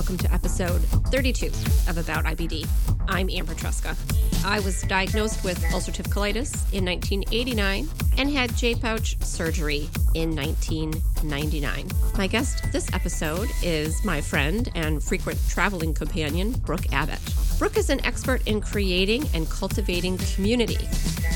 welcome to episode 32 of About IBD. I'm Amber Tresca. I was diagnosed with ulcerative colitis in 1989 and had J pouch surgery in 1999. My guest this episode is my friend and frequent traveling companion, Brooke Abbott. Brooke is an expert in creating and cultivating community,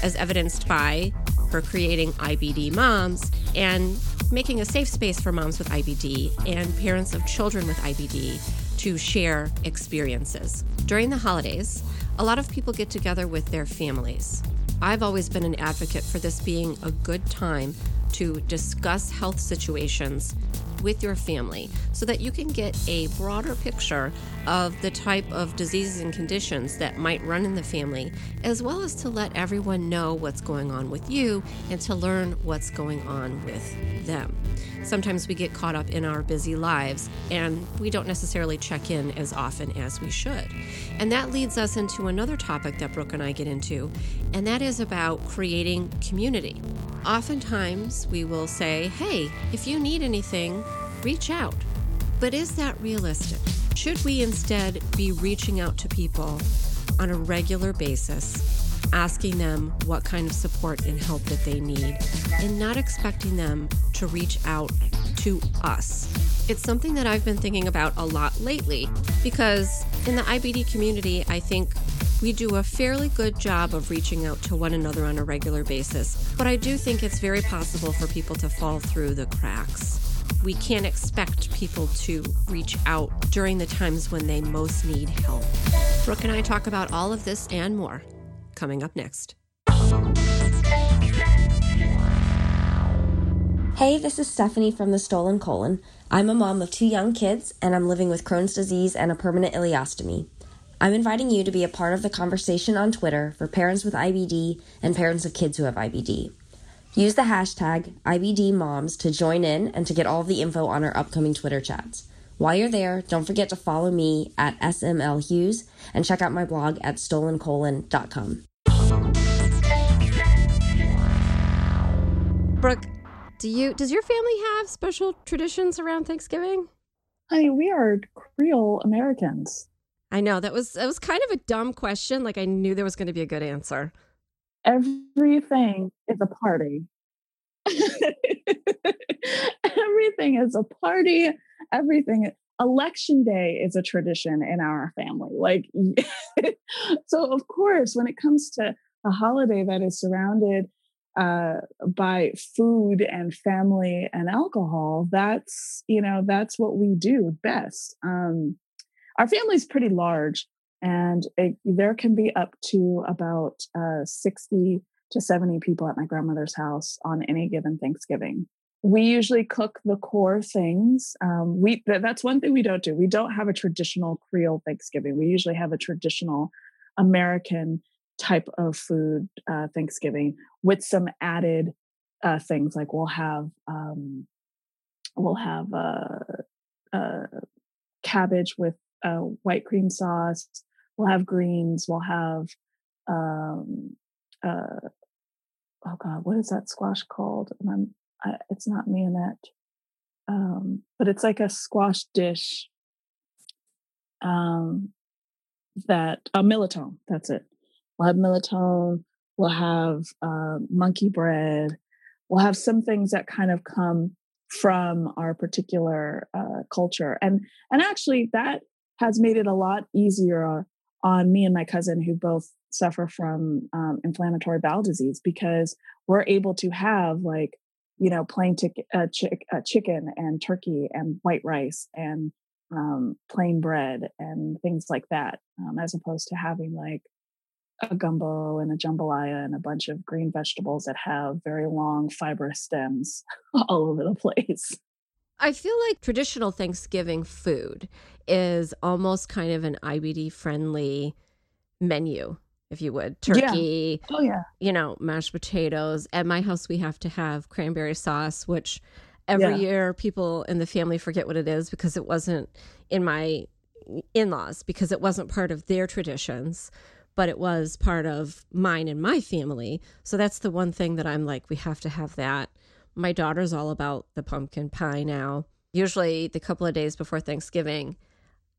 as evidenced by her creating IBD Moms and making a safe space for moms with IBD and parents of children with IBD to share experiences. During the holidays, a lot of people get together with their families. I've always been an advocate for this being a good time to discuss health situations with your family so that you can get a broader picture of the type of diseases and conditions that might run in the family, as well as to let everyone know what's going on with you and to learn what's going on with them. Sometimes we get caught up in our busy lives and we don't necessarily check in as often as we should. And that leads us into another topic that Brooke and I get into, and that is about creating community. Oftentimes we will say, hey, if you need anything, reach out. But is that realistic? Should we instead be reaching out to people on a regular basis, asking them what kind of support and help that they need, and not expecting them to reach out to us? It's something that I've been thinking about a lot lately because in the IBD community, I think we do a fairly good job of reaching out to one another on a regular basis, but I do think it's very possible for people to fall through the cracks we can't expect people to reach out during the times when they most need help. Brooke and I talk about all of this and more coming up next. Hey, this is Stephanie from the Stolen Colon. I'm a mom of two young kids, and I'm living with Crohn's disease and a permanent ileostomy. I'm inviting you to be a part of the conversation on Twitter for parents with IBD and parents of kids who have IBD. Use the hashtag IBDMoms to join in and to get all the info on our upcoming Twitter chats. While you're there, don't forget to follow me at SML Hughes and check out my blog at stolencolon.com. Brooke, do you does your family have special traditions around Thanksgiving? I mean, we are Creole Americans. I know that was that was kind of a dumb question. Like I knew there was going to be a good answer everything is a party. everything is a party. Everything. Election day is a tradition in our family. Like, so of course, when it comes to a holiday that is surrounded uh, by food and family and alcohol, that's you know that's what we do best. Um, our family's pretty large, and it, there can be up to about uh, 60 to 70 people at my grandmother's house on any given Thanksgiving. We usually cook the core things. Um, we that's one thing we don't do. We don't have a traditional Creole Thanksgiving. We usually have a traditional American type of food uh, Thanksgiving with some added uh, things like we'll have um, we'll have uh, uh cabbage with uh, white cream sauce we'll have greens we'll have um uh oh god what is that squash called? I'm, I, it's not mignonette um but it's like a squash dish um that a uh, that's it. We'll have mirliton we'll have uh, monkey bread we'll have some things that kind of come from our particular uh, culture. And and actually that has made it a lot easier on me and my cousin who both suffer from um, inflammatory bowel disease because we're able to have like you know plain uh, chick- uh, chicken and turkey and white rice and um, plain bread and things like that um, as opposed to having like a gumbo and a jambalaya and a bunch of green vegetables that have very long fibrous stems all over the place I feel like traditional Thanksgiving food is almost kind of an IBD friendly menu, if you would. Turkey. Yeah. Oh, yeah. You know, mashed potatoes. At my house, we have to have cranberry sauce, which every yeah. year people in the family forget what it is because it wasn't in my in laws, because it wasn't part of their traditions but it was part of mine and my family. So that's the one thing that I'm like, we have to have that. My daughter's all about the pumpkin pie now. Usually, the couple of days before Thanksgiving,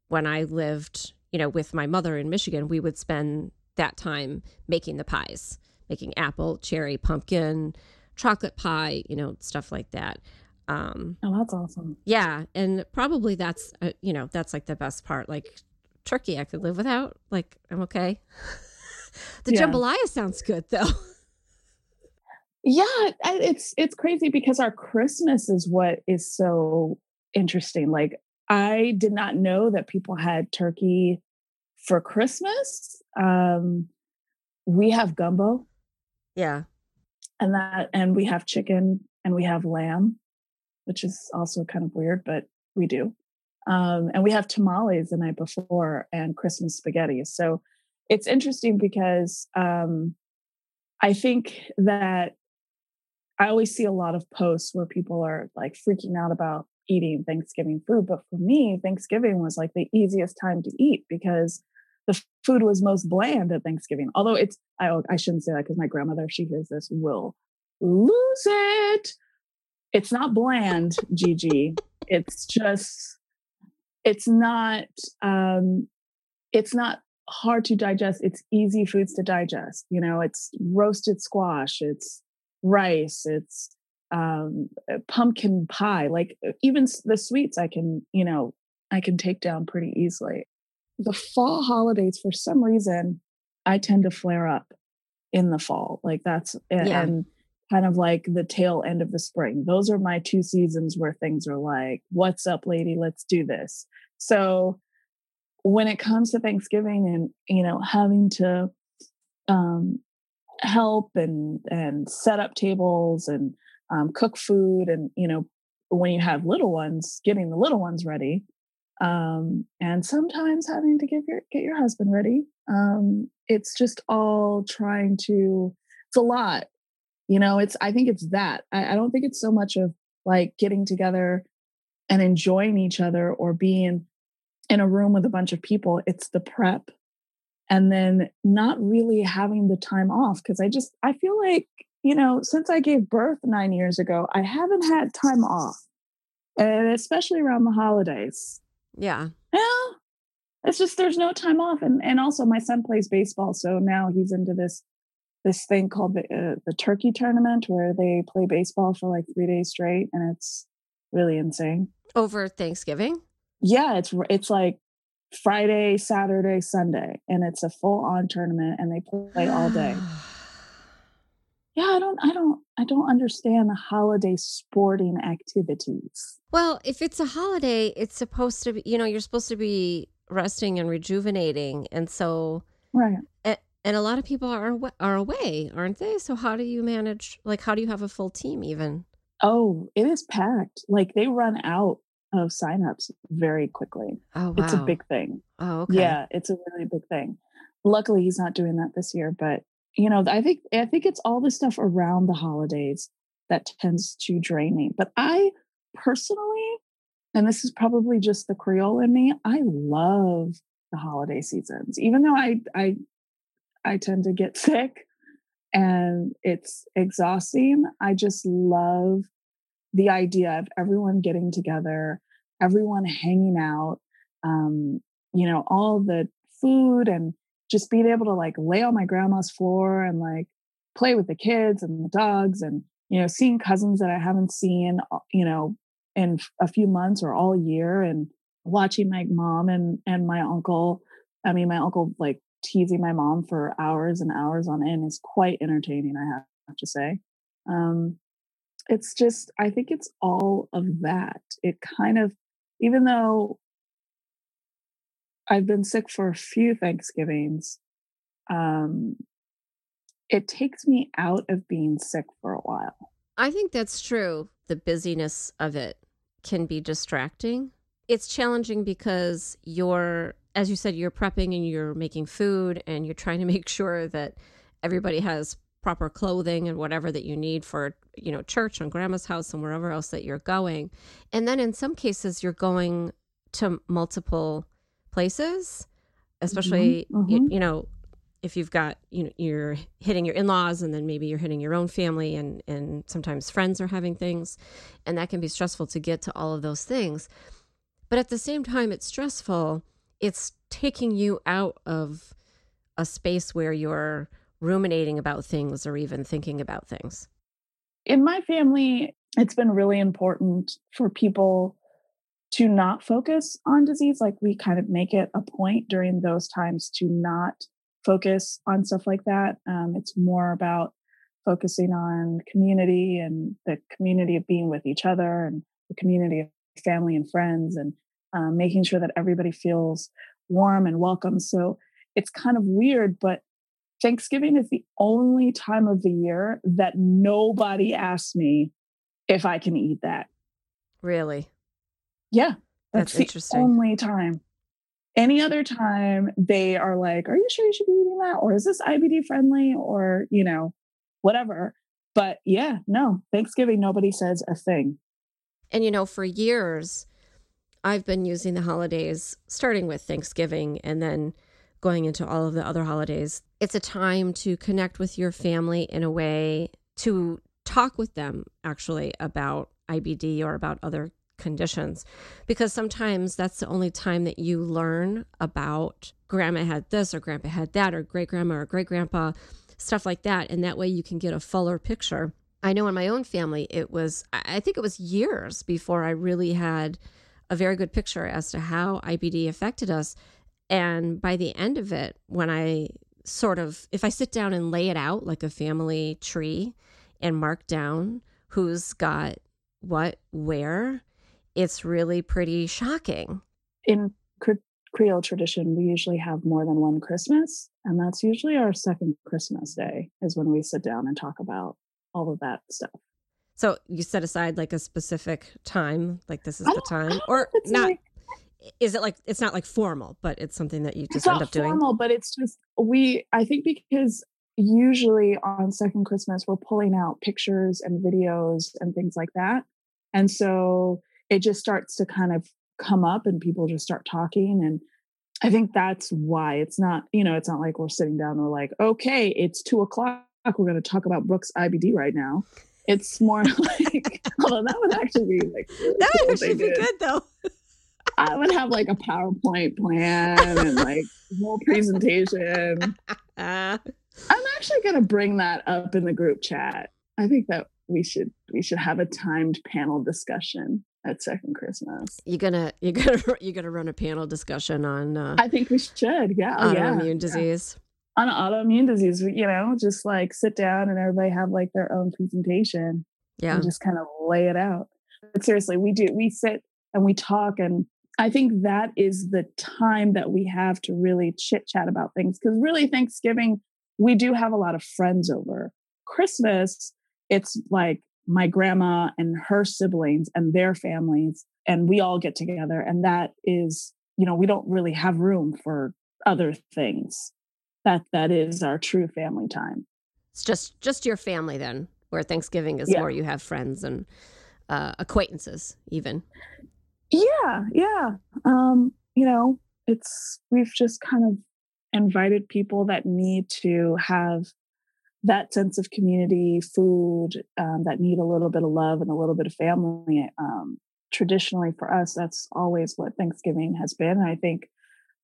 when I lived, you know, with my mother in Michigan, we would spend that time making the pies, making apple, cherry, pumpkin, chocolate pie, you know, stuff like that. Um, oh, that's awesome. Yeah, and probably that's uh, you know that's like the best part. Like turkey, I could live without. Like I'm okay. the yeah. jambalaya sounds good though. Yeah, it's it's crazy because our Christmas is what is so interesting. Like I did not know that people had turkey for Christmas. Um, we have gumbo. Yeah. And that and we have chicken and we have lamb which is also kind of weird, but we do. Um, and we have tamales the night before and Christmas spaghetti. So it's interesting because um, I think that I always see a lot of posts where people are like freaking out about eating Thanksgiving food. But for me, Thanksgiving was like the easiest time to eat because the food was most bland at Thanksgiving. Although it's, I, I shouldn't say that because my grandmother, she hears this, will lose it it's not bland, Gigi. it's just it's not um it's not hard to digest. It's easy foods to digest. You know, it's roasted squash, it's rice, it's um pumpkin pie. Like even the sweets I can, you know, I can take down pretty easily. The fall holidays for some reason I tend to flare up in the fall. Like that's yeah. and kind of like the tail end of the spring. Those are my two seasons where things are like, what's up, lady? Let's do this. So when it comes to Thanksgiving and, you know, having to um, help and, and set up tables and um, cook food and, you know, when you have little ones, getting the little ones ready, um, and sometimes having to get your get your husband ready. Um, it's just all trying to. It's a lot you know, it's, I think it's that. I, I don't think it's so much of like getting together and enjoying each other or being in a room with a bunch of people. It's the prep and then not really having the time off. Cause I just, I feel like, you know, since I gave birth nine years ago, I haven't had time off. And especially around the holidays. Yeah. Yeah. It's just there's no time off. And and also my son plays baseball. So now he's into this this thing called the uh, the turkey tournament where they play baseball for like three days straight, and it's really insane. Over Thanksgiving? Yeah, it's it's like Friday, Saturday, Sunday, and it's a full on tournament, and they play all day. yeah, I don't, I don't, I don't understand the holiday sporting activities. Well, if it's a holiday, it's supposed to be, you know, you're supposed to be resting and rejuvenating, and so right and a lot of people are are away, aren't they? So how do you manage? Like, how do you have a full team even? Oh, it is packed. Like they run out of signups very quickly. Oh, wow. It's a big thing. Oh, okay. Yeah, it's a really big thing. Luckily, he's not doing that this year, but you know, I think I think it's all the stuff around the holidays that tends to drain me. But I personally, and this is probably just the Creole in me, I love the holiday seasons. Even though I I I tend to get sick and it's exhausting. I just love the idea of everyone getting together, everyone hanging out, um, you know, all the food and just being able to like lay on my grandma's floor and like play with the kids and the dogs and, you know, seeing cousins that I haven't seen, uh, you know, in a few months or all year and watching my mom and and my uncle i mean my uncle like teasing my mom for hours and hours on end is quite entertaining, I have to say. Um, it's just, I think it's all of that. It kind of, even though I've been sick for a few Thanksgivings, um, it takes me out of being sick for a while. I think that's true. The busyness of it can be distracting. It's challenging because you're as you said, you're prepping and you're making food and you're trying to make sure that everybody has proper clothing and whatever that you need for, you know, church and grandma's house and wherever else that you're going. And then in some cases, you're going to multiple places, especially, mm-hmm. You, mm-hmm. you know, if you've got you know you're hitting your in-laws and then maybe you're hitting your own family and and sometimes friends are having things and that can be stressful to get to all of those things but at the same time it's stressful it's taking you out of a space where you're ruminating about things or even thinking about things? In my family, it's been really important for people to not focus on disease. Like we kind of make it a point during those times to not focus on stuff like that. Um, it's more about focusing on community and the community of being with each other and the community of family and friends and um, making sure that everybody feels warm and welcome. So it's kind of weird, but Thanksgiving is the only time of the year that nobody asks me if I can eat that. Really? Yeah. That's, that's interesting. only time. Any other time, they are like, Are you sure you should be eating that? Or is this IBD friendly? Or, you know, whatever. But yeah, no, Thanksgiving, nobody says a thing. And, you know, for years, I've been using the holidays, starting with Thanksgiving and then going into all of the other holidays. It's a time to connect with your family in a way to talk with them actually about IBD or about other conditions. Because sometimes that's the only time that you learn about grandma had this or grandpa had that or great grandma or great grandpa stuff like that. And that way you can get a fuller picture. I know in my own family it was i think it was years before i really had a very good picture as to how ibd affected us and by the end of it when i sort of if i sit down and lay it out like a family tree and mark down who's got what where it's really pretty shocking. In Creole tradition, we usually have more than one Christmas, and that's usually our second Christmas day is when we sit down and talk about all of that stuff. So you set aside like a specific time, like this is the time, or not? Like, is it like it's not like formal, but it's something that you just end up doing? Formal, but it's just we. I think because usually on second Christmas we're pulling out pictures and videos and things like that, and so it just starts to kind of come up and people just start talking. And i think that's why it's not you know it's not like we're sitting down and we're like okay it's two o'clock. We're going to talk about Brooke's ibd right now. It's more like although that would actually be like really that would actually be good though i would have like a powerpoint plan and like whole presentation i'm actually going to bring that up in the group chat i think that we should we should have a timed panel discussion at second Christmas. You're gonna you're gonna you're gonna run a panel discussion on. Uh, I think we should. Yeah, autoimmune yeah. disease. On autoimmune disease, you know, just like sit down and everybody have like their own presentation. Yeah, and just kind of lay it out. But seriously, we do. We sit and we talk, and I think that is the time that we have to really chit chat about things. Because really, Thanksgiving, we do have a lot of friends over. Christmas, it's like my grandma and her siblings and their families and we all get together and that is you know we don't really have room for other things that that is our true family time it's just just your family then where thanksgiving is yeah. where you have friends and uh, acquaintances even yeah yeah um you know it's we've just kind of invited people that need to have that sense of community, food um, that need a little bit of love and a little bit of family. Um, traditionally, for us, that's always what Thanksgiving has been. And I think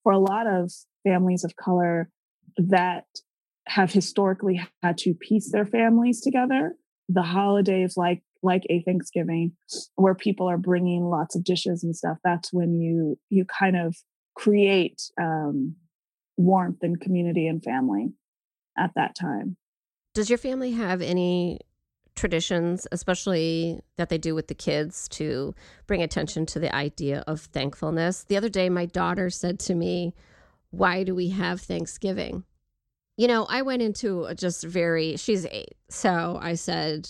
for a lot of families of color that have historically had to piece their families together, the holidays like like a Thanksgiving, where people are bringing lots of dishes and stuff, that's when you you kind of create um, warmth and community and family at that time. Does your family have any traditions, especially that they do with the kids to bring attention to the idea of thankfulness? The other day, my daughter said to me, Why do we have Thanksgiving? You know, I went into just very, she's eight. So I said,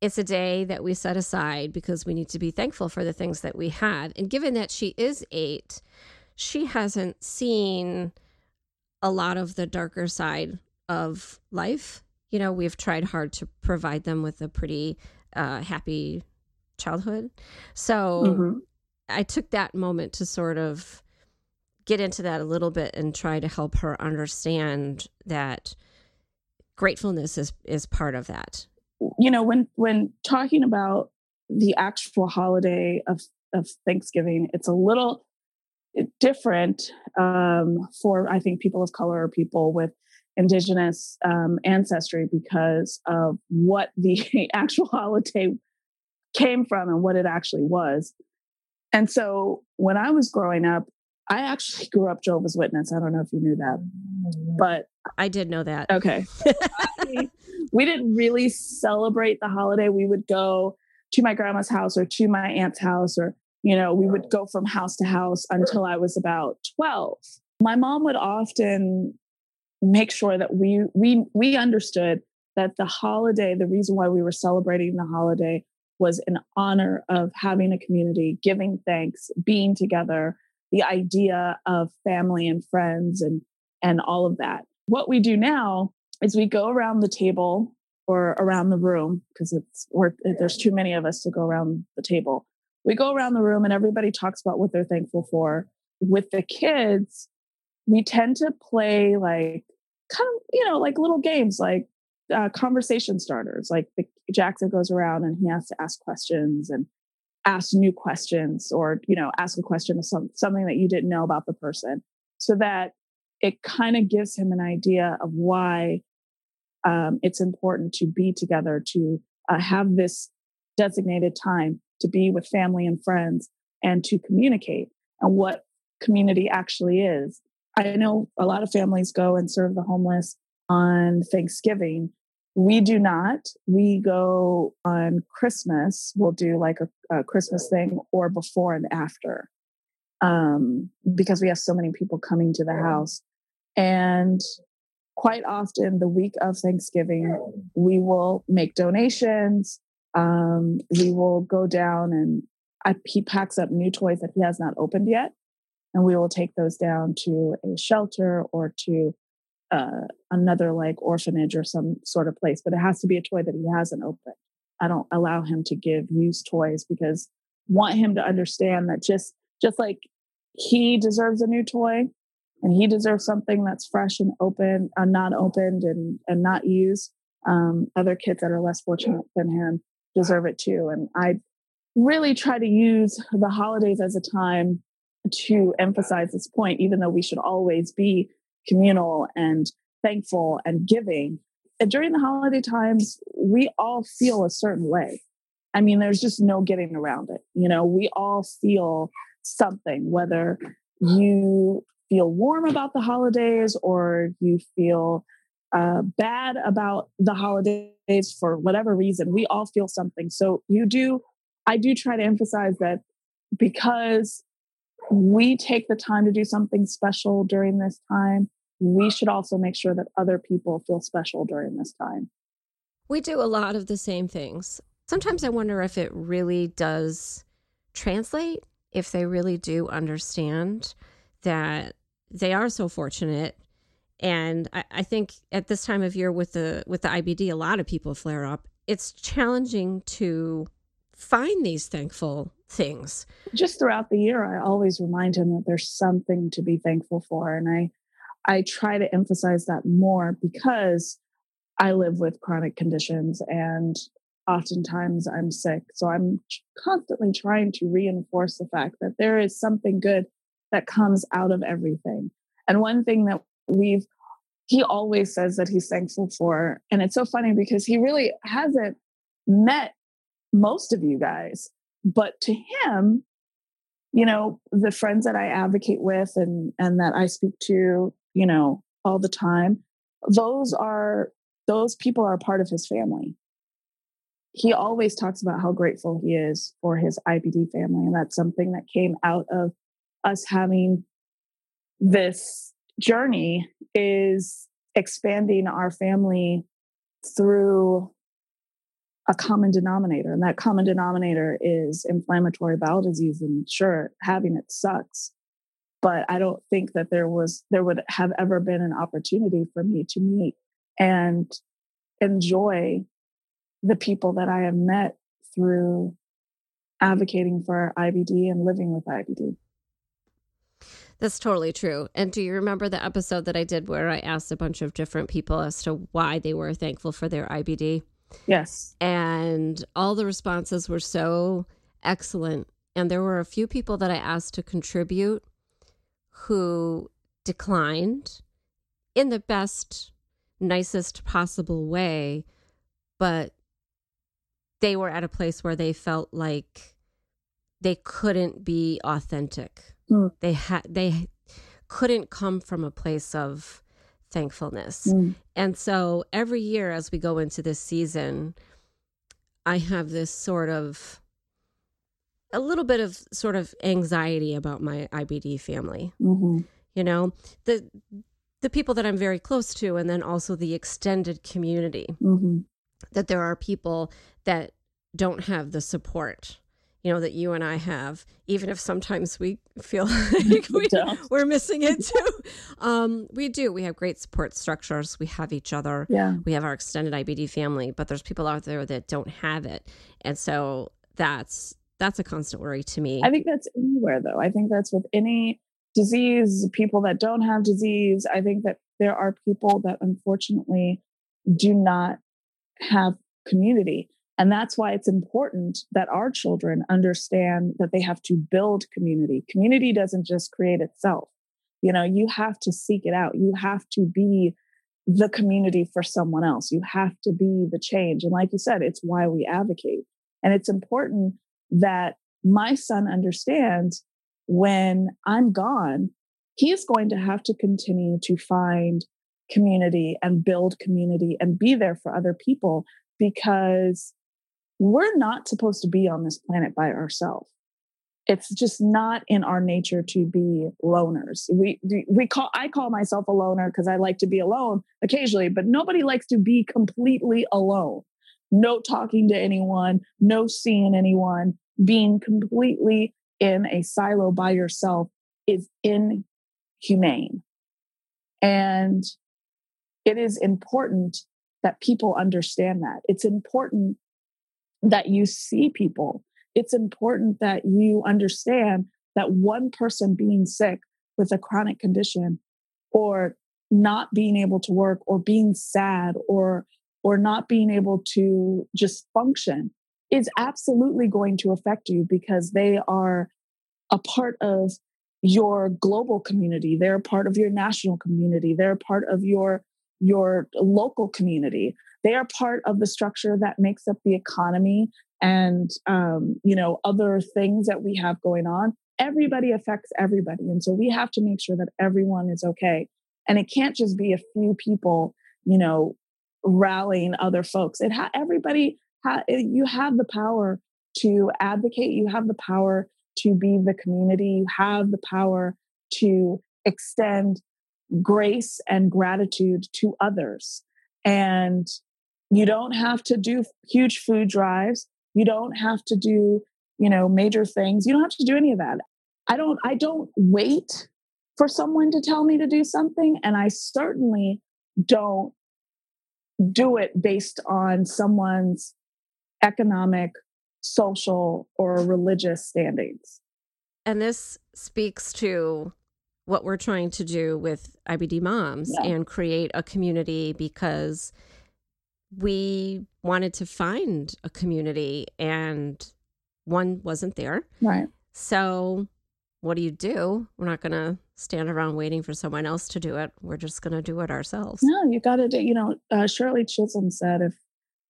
it's a day that we set aside because we need to be thankful for the things that we have. And given that she is eight, she hasn't seen a lot of the darker side of life. You know, we've tried hard to provide them with a pretty uh, happy childhood. So mm-hmm. I took that moment to sort of get into that a little bit and try to help her understand that gratefulness is is part of that. You know, when when talking about the actual holiday of of Thanksgiving, it's a little different um, for I think people of color or people with indigenous um, ancestry because of what the actual holiday came from and what it actually was. And so when I was growing up, I actually grew up Jehovah's Witness. I don't know if you knew that, but I did know that. Okay. we didn't really celebrate the holiday. We would go to my grandma's house or to my aunt's house, or, you know, we would go from house to house until I was about 12. My mom would often make sure that we we we understood that the holiday, the reason why we were celebrating the holiday was in honor of having a community, giving thanks, being together, the idea of family and friends and and all of that. What we do now is we go around the table or around the room because it's or there's too many of us to go around the table. We go around the room and everybody talks about what they're thankful for. With the kids, we tend to play like kind of you know like little games like uh, conversation starters like the, jackson goes around and he has to ask questions and ask new questions or you know ask a question of some, something that you didn't know about the person so that it kind of gives him an idea of why um, it's important to be together to uh, have this designated time to be with family and friends and to communicate and what community actually is I know a lot of families go and serve the homeless on Thanksgiving. We do not. We go on Christmas. We'll do like a, a Christmas thing or before and after um, because we have so many people coming to the house. And quite often, the week of Thanksgiving, we will make donations. Um, we will go down and I, he packs up new toys that he has not opened yet and we will take those down to a shelter or to uh, another like orphanage or some sort of place but it has to be a toy that he hasn't opened. I don't allow him to give used toys because want him to understand that just just like he deserves a new toy and he deserves something that's fresh and open and uh, not opened and and not used. Um, other kids that are less fortunate than him deserve it too and i really try to use the holidays as a time to emphasize this point, even though we should always be communal and thankful and giving. And during the holiday times, we all feel a certain way. I mean, there's just no getting around it. You know, we all feel something, whether you feel warm about the holidays or you feel uh, bad about the holidays for whatever reason. We all feel something. So you do, I do try to emphasize that because we take the time to do something special during this time, we should also make sure that other people feel special during this time. We do a lot of the same things. Sometimes I wonder if it really does translate, if they really do understand that they are so fortunate. And I, I think at this time of year with the with the IBD, a lot of people flare up. It's challenging to find these thankful things. Just throughout the year, I always remind him that there's something to be thankful for. And I I try to emphasize that more because I live with chronic conditions and oftentimes I'm sick. So I'm constantly trying to reinforce the fact that there is something good that comes out of everything. And one thing that we've he always says that he's thankful for and it's so funny because he really hasn't met most of you guys. But to him, you know, the friends that I advocate with and and that I speak to, you know, all the time, those are those people are part of his family. He always talks about how grateful he is for his IBD family. And that's something that came out of us having this journey is expanding our family through a common denominator, and that common denominator is inflammatory bowel disease. And sure, having it sucks, but I don't think that there was there would have ever been an opportunity for me to meet and enjoy the people that I have met through advocating for IBD and living with IBD. That's totally true. And do you remember the episode that I did where I asked a bunch of different people as to why they were thankful for their IBD? Yes. And all the responses were so excellent. And there were a few people that I asked to contribute who declined in the best, nicest possible way, but they were at a place where they felt like they couldn't be authentic. Mm. They had they couldn't come from a place of thankfulness. Mm. And so every year as we go into this season, I have this sort of a little bit of sort of anxiety about my IBD family. Mhm. You know, the the people that I'm very close to and then also the extended community Mhm. that there are people that don't have the support you know that you and I have even if sometimes we feel like we, we're missing it too um we do we have great support structures we have each other Yeah. we have our extended IBD family but there's people out there that don't have it and so that's that's a constant worry to me I think that's anywhere though. I think that's with any disease, people that don't have disease. I think that there are people that unfortunately do not have community. And that's why it's important that our children understand that they have to build community. Community doesn't just create itself. You know, you have to seek it out. You have to be the community for someone else. You have to be the change. And like you said, it's why we advocate. And it's important that my son understands when I'm gone, he's going to have to continue to find community and build community and be there for other people because we're not supposed to be on this planet by ourselves. It's just not in our nature to be loners. We we call I call myself a loner because I like to be alone occasionally, but nobody likes to be completely alone. No talking to anyone, no seeing anyone, being completely in a silo by yourself is inhumane. And it is important that people understand that. It's important that you see people. It's important that you understand that one person being sick with a chronic condition or not being able to work or being sad or or not being able to just function is absolutely going to affect you because they are a part of your global community they're a part of your national community they're a part of your your local community they are part of the structure that makes up the economy and um, you know other things that we have going on. Everybody affects everybody and so we have to make sure that everyone is okay. And it can't just be a few people you know rallying other folks. It ha- everybody ha- you have the power to advocate. You have the power to be the community. You have the power to extend grace and gratitude to others. And you don't have to do huge food drives. You don't have to do you know major things. You don't have to do any of that. I don't i don't wait for someone to tell me to do something and i certainly don't do it based on someone's economic social or religious standings. And this speaks to what we're trying to do with IBD moms Yeah. and create a community because we wanted to find a community and one wasn't there. right So, what do you do? We're not going to stand around waiting for someone else to do it. We're just going to do it ourselves. No, you got to do. You know, uh, Shirley Chisholm said, if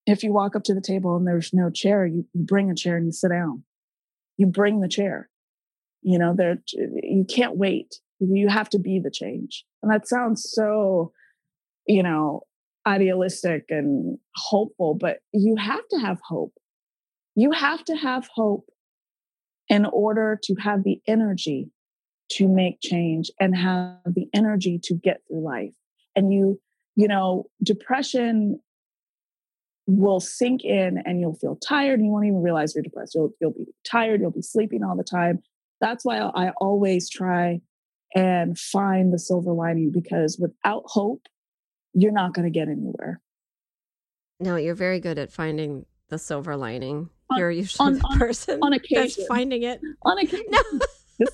if you walk up to the table and there's no chair, you you bring a chair and you sit down. You bring the chair. You know, there you can't wait. You have to be the change, and that sounds so, you know, idealistic and hopeful. But you have to have hope. You have to have hope in order to have the energy to make change and have the energy to get through life and you you know depression will sink in and you'll feel tired and you won't even realize you're depressed you'll you'll be tired you'll be sleeping all the time that's why i always try and find the silver lining because without hope you're not going to get anywhere No, you're very good at finding the silver lining. On- you're usually on- the on- person on that's occasion. finding it. on occasion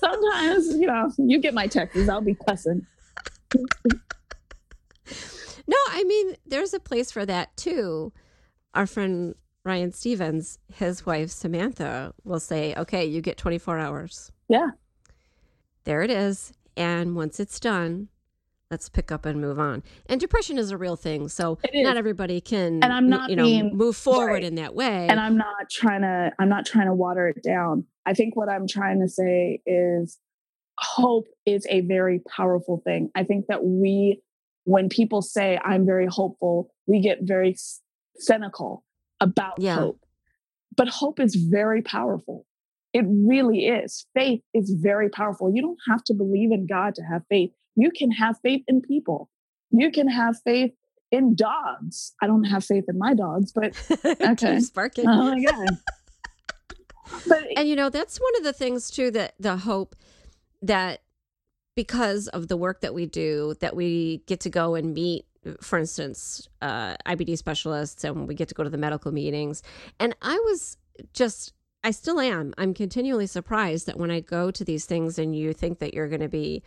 sometimes you know you get my texts i'll be cussing No, I mean, there's a place for that too. Our friend Ryan Stevens, his wife Samantha, will say, okay, you get 24 hours. yeah There it is. And once it's done, let's pick up and move on. And depression is a real thing. So not everybody can and I'm not you know being, move forward right. in that way. And I'm not trying to I'm not trying to water it down. I think what I'm trying to say is hope is a very powerful thing. I think that we when people say I'm very hopeful, we get very cynical about yeah. hope. But hope is very powerful. It really is. Faith is very powerful. You don't have to believe in God to have faith. You can have faith in people. You can have faith in dogs. I don't have faith in my dogs, but okay. Sparking. Oh my god. but and you know that's one of the things too that the hope that because of the work that we do that we get to go and meet for instance uh, IBD specialists and we get to go to the medical meetings and I was just I still am I'm continually surprised that when I go to these things and you think that you're going to be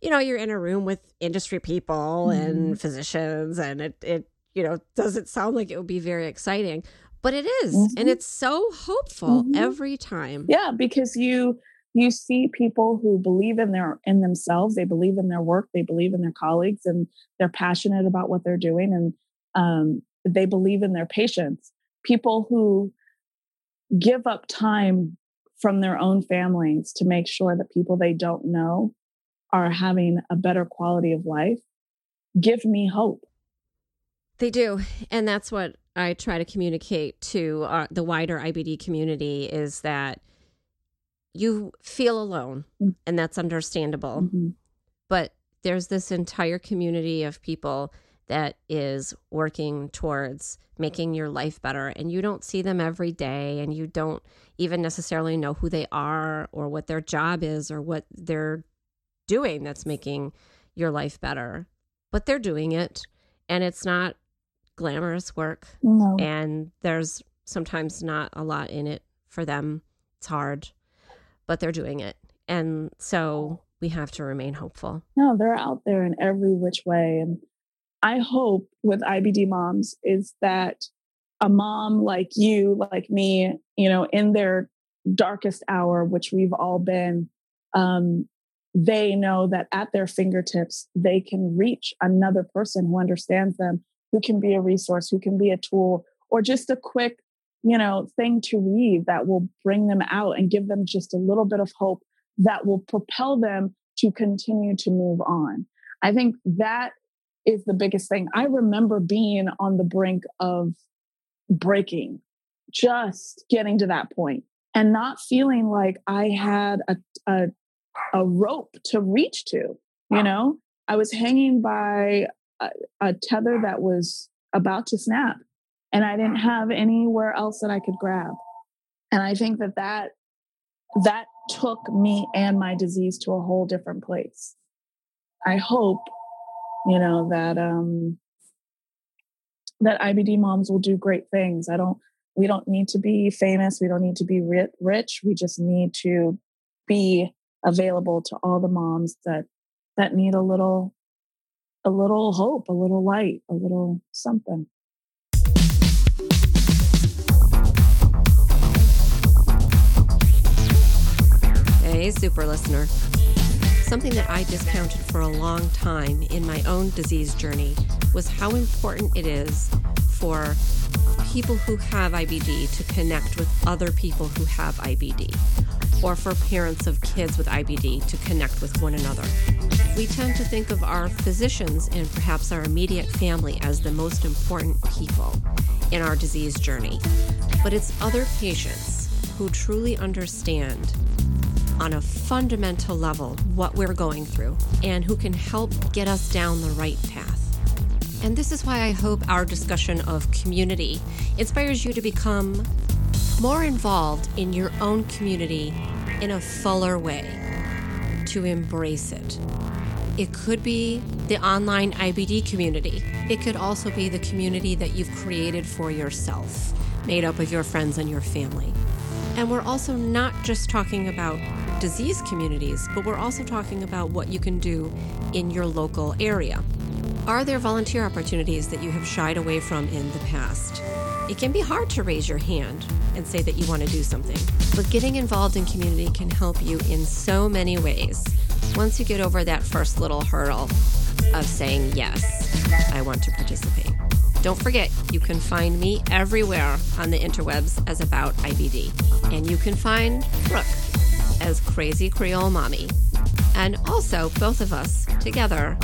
you know, you're in a room with industry people mm. and mm-hmm. physicians, and it, it, you know, doesn't sound like it would be very exciting, but it is, mm-hmm. and it's so hopeful mm-hmm. every time. Yeah, because you you see people who believe in their in themselves, they believe in their work, they believe in their colleagues, and they're passionate about what they're doing, and um, they believe in their patients. People who give up time from their own families to make sure that people they don't know are having a better quality of life give me hope. They do. And that's what I try to communicate to uh, the wider IBD community is that you feel alone, mm-hmm. and that's understandable. Mm-hmm. But there's this entire community of people that is working towards making your life better and you don't see them every day and you don't even necessarily know who they are or what their job is or what they're doing that's making your life better. But they're doing it and it's not glamorous work. No. And there's sometimes not a lot in it for them. It's hard, but they're doing it. And so we have to remain hopeful. No, they're out there in every which way. And I hope with IBD moms is that a mom like you, like me, you know, in their darkest hour, which we've all been, um, they know that at their fingertips, they can reach another person who understands them, who can be a resource, who can be a tool, or just a quick, you know, thing to read that will bring them out and give them just a little bit of hope that will propel them to continue to move on. I think that is the biggest thing. I remember being on the brink of breaking, just getting to that point and not feeling like I had a, a a rope to reach to you know? I was hanging by a, a, tether that was about to snap and i didn't have anywhere else that i could grab. And i think that that that took me and my disease to a whole different place. I hope you know that um that ibd moms will do great things. I don't we don't need to be famous. We don't need to be rich. We just need to be available to all the moms that that need a little a little hope, a little light, a little something. Hey, super listener. Something that I discounted for a long time in my own disease journey was how important it is for people who have IBD to connect with other people who have IBD or for parents of kids with IBD to connect with one another. We tend to think of our physicians and perhaps our immediate family as the most important people in our disease journey, but it's other patients who truly understand on a fundamental level what we're going through and who can help get us down the right path. And this is why I hope our discussion of community inspires you to become more involved in your own community in a fuller way, to embrace it. It could be the online IBD community. It could also be the community that you've created for yourself, made up of your friends and your family. And we're also not just talking about disease communities, but we're also talking about what you can do in your local area. Are there volunteer opportunities that you have shied away from in the past? It can be hard to raise your hand and say that you want to do something, but getting involved in community can help you in so many ways. Once you get over that first little hurdle of saying, Yes, I want to participate. Don't forget, you can find me everywhere on the interwebs as About IBD. And you can find Brooke as Crazy Creole Mommy. And also, both of us together,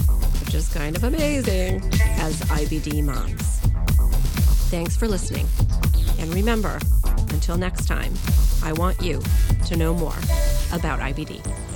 which is kind of amazing, as IBD moms. Thanks for listening. And remember, until next time, I want you to know more about IBD.